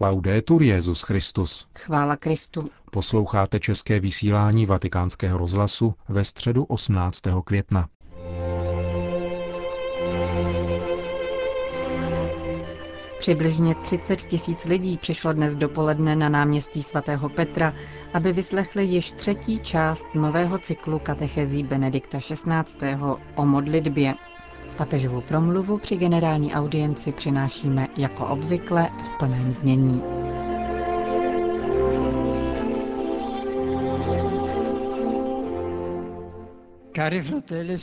Laudetur Jezus Christus. Chvála Kristu. Posloucháte české vysílání Vatikánského rozhlasu ve středu 18. května. Přibližně 30 tisíc lidí přišlo dnes dopoledne na náměstí svatého Petra, aby vyslechli již třetí část nového cyklu katechezí Benedikta XVI. o modlitbě. Papežovu promluvu při generální audienci přinášíme jako obvykle v plném znění.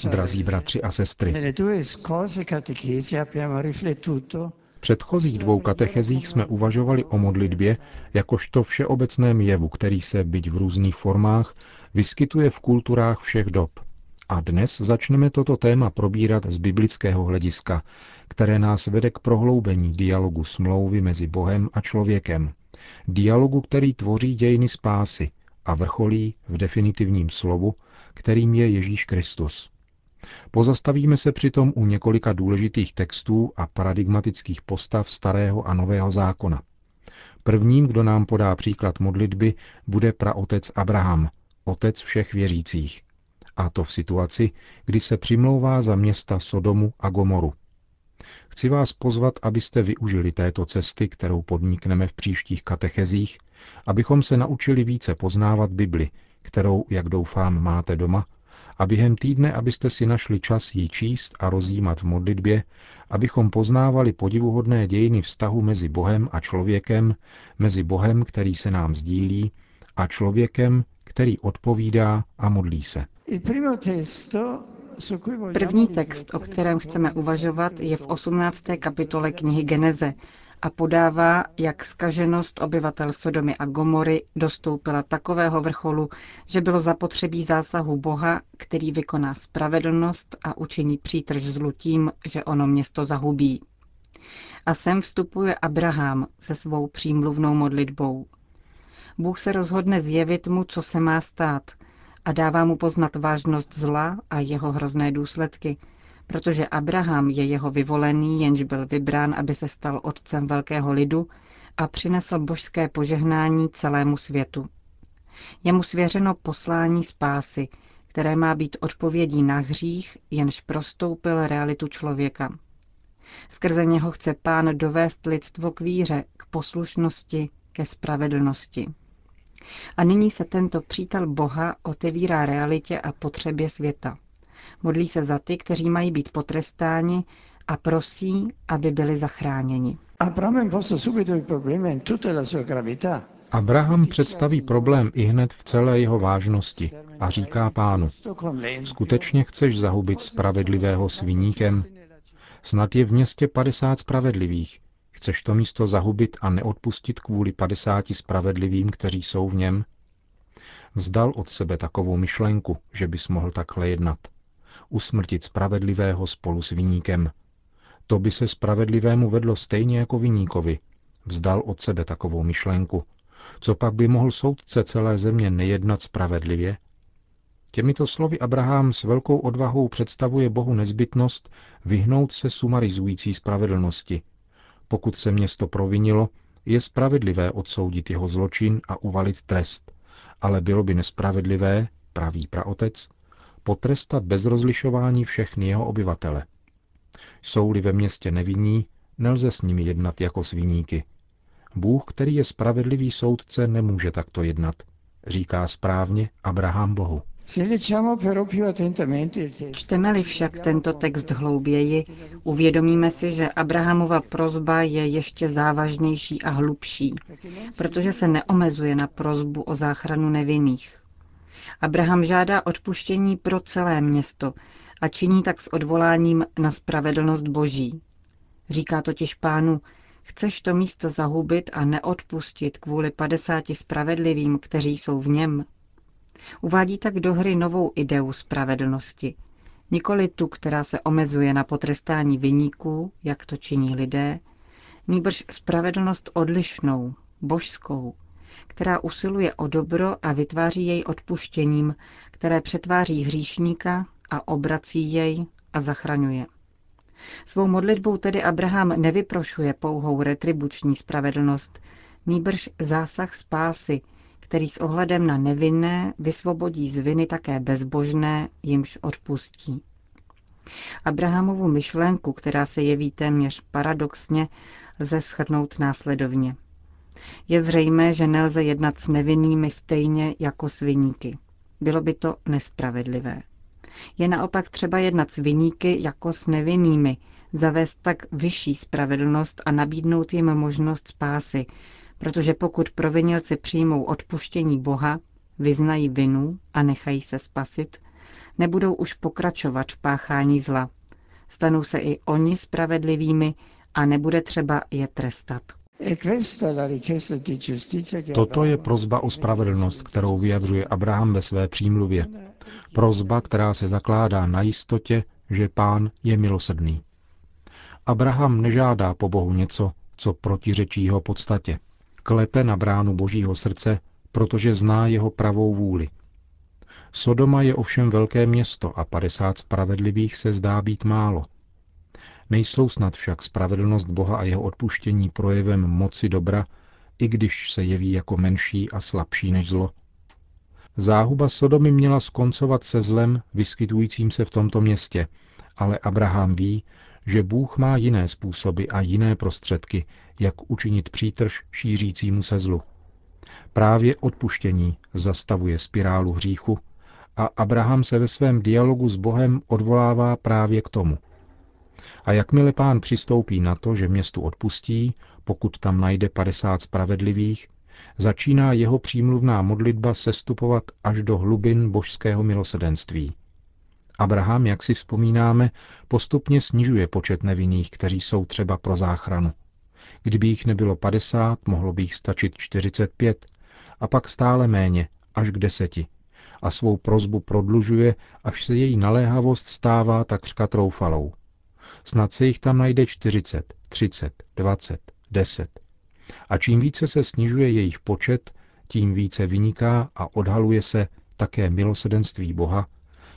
Drazí bratři a sestry, v předchozích dvou katechezích jsme uvažovali o modlitbě jakožto všeobecném jevu, který se, byť v různých formách, vyskytuje v kulturách všech dob – a dnes začneme toto téma probírat z biblického hlediska, které nás vede k prohloubení dialogu smlouvy mezi Bohem a člověkem. Dialogu, který tvoří dějiny spásy a vrcholí v definitivním slovu, kterým je Ježíš Kristus. Pozastavíme se přitom u několika důležitých textů a paradigmatických postav starého a nového zákona. Prvním, kdo nám podá příklad modlitby, bude praotec Abraham, otec všech věřících. A to v situaci, kdy se přimlouvá za města Sodomu a Gomoru. Chci vás pozvat, abyste využili této cesty, kterou podnikneme v příštích katechezích, abychom se naučili více poznávat Bibli, kterou, jak doufám, máte doma, a během týdne, abyste si našli čas ji číst a rozjímat v modlitbě, abychom poznávali podivuhodné dějiny vztahu mezi Bohem a člověkem, mezi Bohem, který se nám sdílí, a člověkem, který odpovídá a modlí se. První text, o kterém chceme uvažovat, je v 18. kapitole knihy Geneze a podává, jak skaženost obyvatel Sodomy a Gomory dostoupila takového vrcholu, že bylo zapotřebí zásahu Boha, který vykoná spravedlnost a učiní přítrž zlu tím, že ono město zahubí. A sem vstupuje Abraham se svou přímluvnou modlitbou. Bůh se rozhodne zjevit mu, co se má stát a dává mu poznat vážnost zla a jeho hrozné důsledky, protože Abraham je jeho vyvolený, jenž byl vybrán, aby se stal otcem velkého lidu a přinesl božské požehnání celému světu. Je mu svěřeno poslání spásy, které má být odpovědí na hřích, jenž prostoupil realitu člověka. Skrze něho chce pán dovést lidstvo k víře, k poslušnosti, ke spravedlnosti. A nyní se tento přítel Boha otevírá realitě a potřebě světa. Modlí se za ty, kteří mají být potrestáni a prosí, aby byli zachráněni. Abraham představí problém i hned v celé jeho vážnosti a říká pánu, skutečně chceš zahubit spravedlivého sviníkem? Snad je v městě 50 spravedlivých, Chceš to místo zahubit a neodpustit kvůli padesáti spravedlivým, kteří jsou v něm? Vzdal od sebe takovou myšlenku, že bys mohl takhle jednat. Usmrtit spravedlivého spolu s viníkem. To by se spravedlivému vedlo stejně jako viníkovi. Vzdal od sebe takovou myšlenku. Co pak by mohl soudce celé země nejednat spravedlivě? Těmito slovy Abraham s velkou odvahou představuje Bohu nezbytnost vyhnout se sumarizující spravedlnosti, pokud se město provinilo, je spravedlivé odsoudit jeho zločin a uvalit trest, ale bylo by nespravedlivé, praví praotec, potrestat bez rozlišování všechny jeho obyvatele. Jsou-li ve městě nevinní, nelze s nimi jednat jako sviníky. Bůh, který je spravedlivý soudce, nemůže takto jednat, říká správně Abraham Bohu. Čteme-li však tento text hlouběji, uvědomíme si, že Abrahamova prozba je ještě závažnější a hlubší, protože se neomezuje na prozbu o záchranu nevinných. Abraham žádá odpuštění pro celé město a činí tak s odvoláním na spravedlnost Boží. Říká totiž pánu, chceš to místo zahubit a neodpustit kvůli padesáti spravedlivým, kteří jsou v něm, Uvádí tak do hry novou ideu spravedlnosti. Nikoli tu, která se omezuje na potrestání vyníků, jak to činí lidé, nýbrž spravedlnost odlišnou, božskou, která usiluje o dobro a vytváří jej odpuštěním, které přetváří hříšníka a obrací jej a zachraňuje. Svou modlitbou tedy Abraham nevyprošuje pouhou retribuční spravedlnost, nýbrž zásah spásy, který s ohledem na nevinné vysvobodí z viny také bezbožné, jimž odpustí. Abrahamovu myšlenku, která se jeví téměř paradoxně, lze schrnout následovně. Je zřejmé, že nelze jednat s nevinnými stejně jako s viníky. Bylo by to nespravedlivé. Je naopak třeba jednat s viníky jako s nevinnými, zavést tak vyšší spravedlnost a nabídnout jim možnost spásy, protože pokud provinilci přijmou odpuštění Boha, vyznají vinu a nechají se spasit, nebudou už pokračovat v páchání zla. Stanou se i oni spravedlivými a nebude třeba je trestat. Toto je prozba o spravedlnost, kterou vyjadřuje Abraham ve své přímluvě. Prozba, která se zakládá na jistotě, že pán je milosrdný. Abraham nežádá po Bohu něco, co protiřečí jeho podstatě. Klepe na bránu božího srdce, protože zná jeho pravou vůli. Sodoma je ovšem velké město a 50 spravedlivých se zdá být málo. Nejsou snad však spravedlnost Boha a jeho odpuštění projevem moci dobra, i když se jeví jako menší a slabší než zlo. Záhuba Sodomy měla skoncovat se zlem vyskytujícím se v tomto městě, ale Abraham ví, že Bůh má jiné způsoby a jiné prostředky, jak učinit přítrž šířícímu se zlu. Právě odpuštění zastavuje spirálu hříchu a Abraham se ve svém dialogu s Bohem odvolává právě k tomu. A jakmile pán přistoupí na to, že městu odpustí, pokud tam najde 50 spravedlivých, začíná jeho přímluvná modlitba sestupovat až do hlubin božského milosedenství. Abraham, jak si vzpomínáme, postupně snižuje počet nevinných, kteří jsou třeba pro záchranu. Kdyby jich nebylo 50, mohlo by jich stačit 45 a pak stále méně, až k deseti. A svou prozbu prodlužuje, až se její naléhavost stává takřka troufalou. Snad se jich tam najde 40, 30, 20, 10. A čím více se snižuje jejich počet, tím více vyniká a odhaluje se také milosedenství Boha,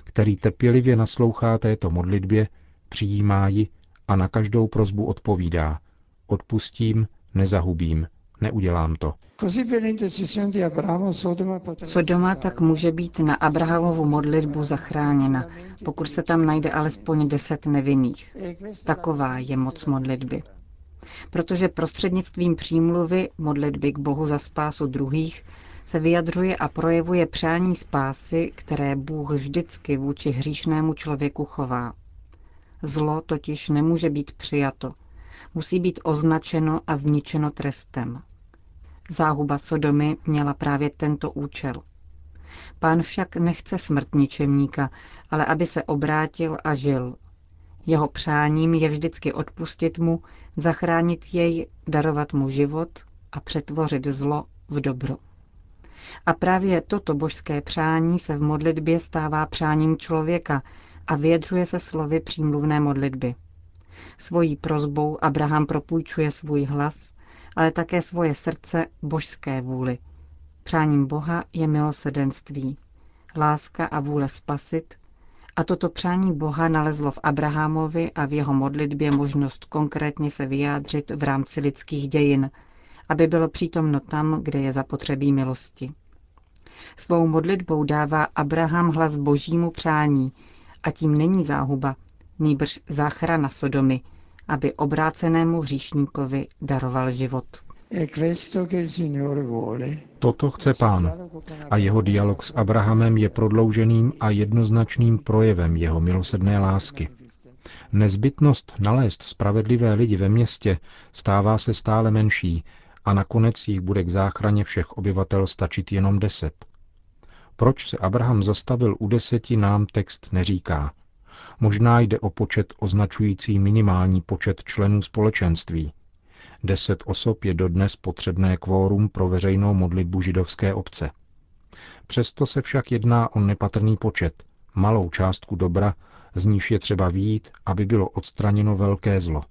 který trpělivě naslouchá této modlitbě, přijímá ji a na každou prozbu odpovídá. Odpustím, nezahubím, neudělám to. Sodoma tak může být na Abrahamovu modlitbu zachráněna, pokud se tam najde alespoň deset nevinných. Taková je moc modlitby. Protože prostřednictvím přímluvy modlitby k Bohu za spásu druhých se vyjadřuje a projevuje přání spásy, které Bůh vždycky vůči hříšnému člověku chová. Zlo totiž nemůže být přijato, musí být označeno a zničeno trestem. Záhuba Sodomy měla právě tento účel. Pán však nechce smrt ničemníka, ale aby se obrátil a žil. Jeho přáním je vždycky odpustit mu, zachránit jej, darovat mu život a přetvořit zlo v dobro. A právě toto božské přání se v modlitbě stává přáním člověka a vyjadřuje se slovy přímluvné modlitby. Svojí prozbou Abraham propůjčuje svůj hlas, ale také svoje srdce božské vůli. Přáním Boha je milosedenství, láska a vůle spasit, a toto přání Boha nalezlo v Abrahamovi a v jeho modlitbě možnost konkrétně se vyjádřit v rámci lidských dějin, aby bylo přítomno tam, kde je zapotřebí milosti. Svou modlitbou dává Abraham hlas božímu přání a tím není záhuba, nýbrž záchrana Sodomy, aby obrácenému hříšníkovi daroval život. Toto chce pán a jeho dialog s Abrahamem je prodlouženým a jednoznačným projevem jeho milosedné lásky. Nezbytnost nalézt spravedlivé lidi ve městě stává se stále menší a nakonec jich bude k záchraně všech obyvatel stačit jenom deset. Proč se Abraham zastavil u deseti, nám text neříká. Možná jde o počet označující minimální počet členů společenství. Deset osob je dodnes potřebné kvórum pro veřejnou modlitbu židovské obce. Přesto se však jedná o nepatrný počet, malou částku dobra, z níž je třeba výjít, aby bylo odstraněno velké zlo.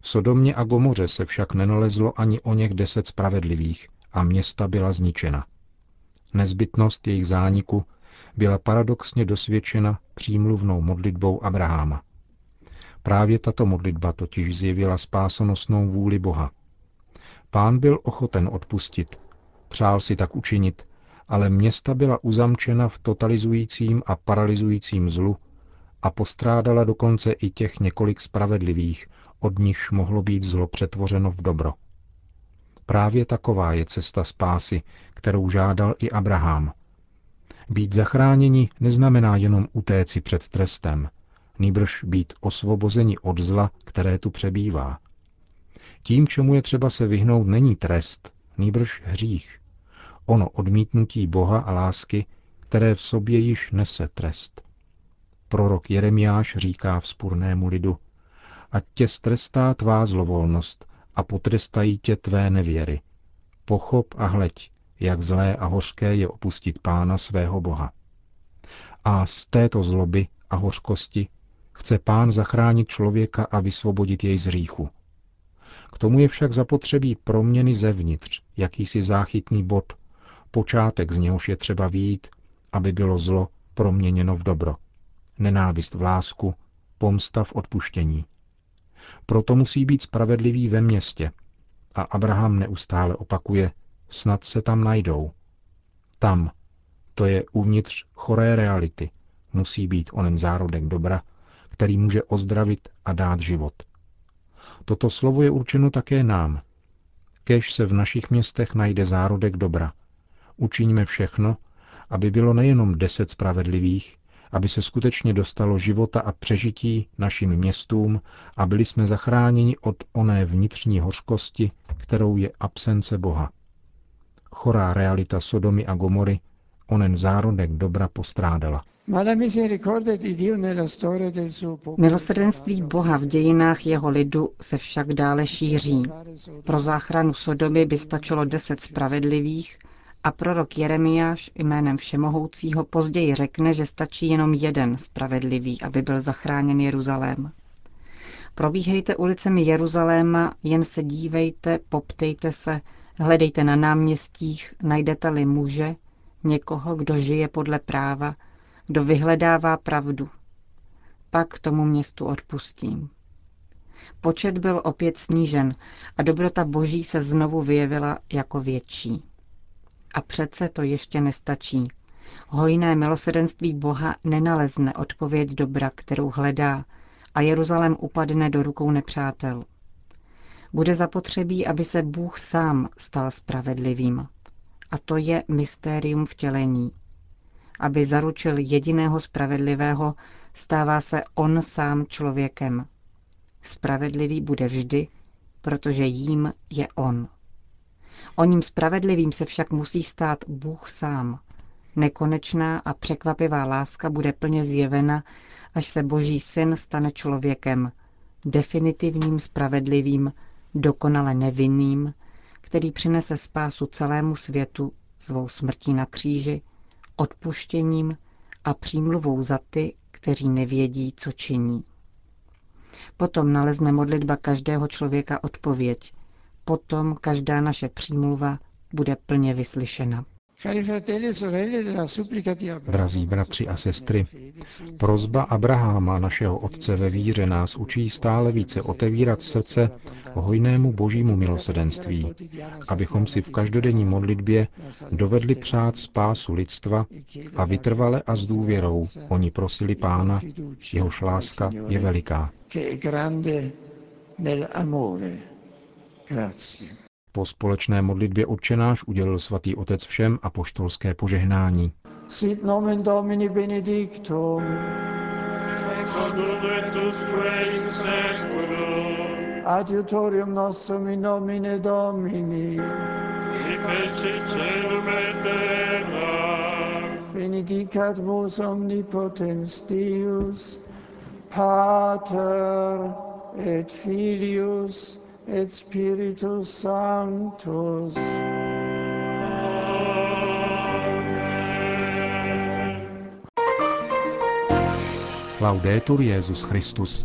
V Sodomě a Gomoře se však nenalezlo ani o něch deset spravedlivých a města byla zničena. Nezbytnost jejich zániku byla paradoxně dosvědčena přímluvnou modlitbou Abraháma. Právě tato modlitba totiž zjevila spásonosnou vůli Boha. Pán byl ochoten odpustit, přál si tak učinit, ale města byla uzamčena v totalizujícím a paralyzujícím zlu a postrádala dokonce i těch několik spravedlivých, od nichž mohlo být zlo přetvořeno v dobro. Právě taková je cesta spásy, kterou žádal i Abraham. Být zachráněni neznamená jenom utéci před trestem, nýbrž být osvobozeni od zla, které tu přebývá. Tím, čemu je třeba se vyhnout, není trest, nýbrž hřích. Ono odmítnutí Boha a lásky, které v sobě již nese trest. Prorok Jeremiáš říká vzpurnému lidu, ať tě strestá tvá zlovolnost a potrestají tě tvé nevěry. Pochop a hleď, jak zlé a hořké je opustit pána svého Boha. A z této zloby a hořkosti chce pán zachránit člověka a vysvobodit jej z hříchu. K tomu je však zapotřebí proměny zevnitř, jakýsi záchytný bod, počátek z něhož je třeba výjít, aby bylo zlo proměněno v dobro. Nenávist v lásku, pomsta v odpuštění. Proto musí být spravedlivý ve městě. A Abraham neustále opakuje, snad se tam najdou. Tam, to je uvnitř choré reality, musí být onen zárodek dobra, který může ozdravit a dát život. Toto slovo je určeno také nám. Kež se v našich městech najde zárodek dobra. Učiňme všechno, aby bylo nejenom deset spravedlivých, aby se skutečně dostalo života a přežití našim městům a byli jsme zachráněni od oné vnitřní hořkosti, kterou je absence Boha. Chorá realita Sodomy a Gomory onen zárodek dobra postrádala. Milosrdenství Boha v dějinách jeho lidu se však dále šíří. Pro záchranu Sodomy by stačilo deset spravedlivých a prorok Jeremiáš jménem Všemohoucího později řekne, že stačí jenom jeden spravedlivý, aby byl zachráněn Jeruzalém. Probíhejte ulicemi Jeruzaléma, jen se dívejte, poptejte se, hledejte na náměstích, najdete-li muže, někoho, kdo žije podle práva, kdo vyhledává pravdu. Pak tomu městu odpustím. Počet byl opět snížen a dobrota boží se znovu vyjevila jako větší. A přece to ještě nestačí. Hojné milosedenství Boha nenalezne odpověď dobra, kterou hledá, a Jeruzalém upadne do rukou nepřátel. Bude zapotřebí, aby se Bůh sám stal spravedlivým. A to je mystérium vtělení. Aby zaručil jediného spravedlivého, stává se on sám člověkem. Spravedlivý bude vždy, protože jím je on. O ním spravedlivým se však musí stát Bůh sám. Nekonečná a překvapivá láska bude plně zjevena, až se Boží syn stane člověkem, definitivním spravedlivým, dokonale nevinným, který přinese spásu celému světu svou smrtí na kříži, odpuštěním a přímluvou za ty, kteří nevědí, co činí. Potom nalezne modlitba každého člověka odpověď, potom každá naše přímluva bude plně vyslyšena. Drazí bratři a sestry, prozba Abraháma, našeho otce ve víře, nás učí stále více otevírat srdce hojnému božímu milosedenství, abychom si v každodenní modlitbě dovedli přát spásu lidstva a vytrvale a s důvěrou oni prosili pána, jehož láska je veliká. Po společné modlitbě odčenáš udělil svatý otec všem a poštolské požehnání. Sit nomen Domini benedictum. Adiutorium nostrum in nomine Domini. Benedicat vos omnipotens Deus, Pater et Filius et Spiritus Sanctus. Laudetur Jezus Christus.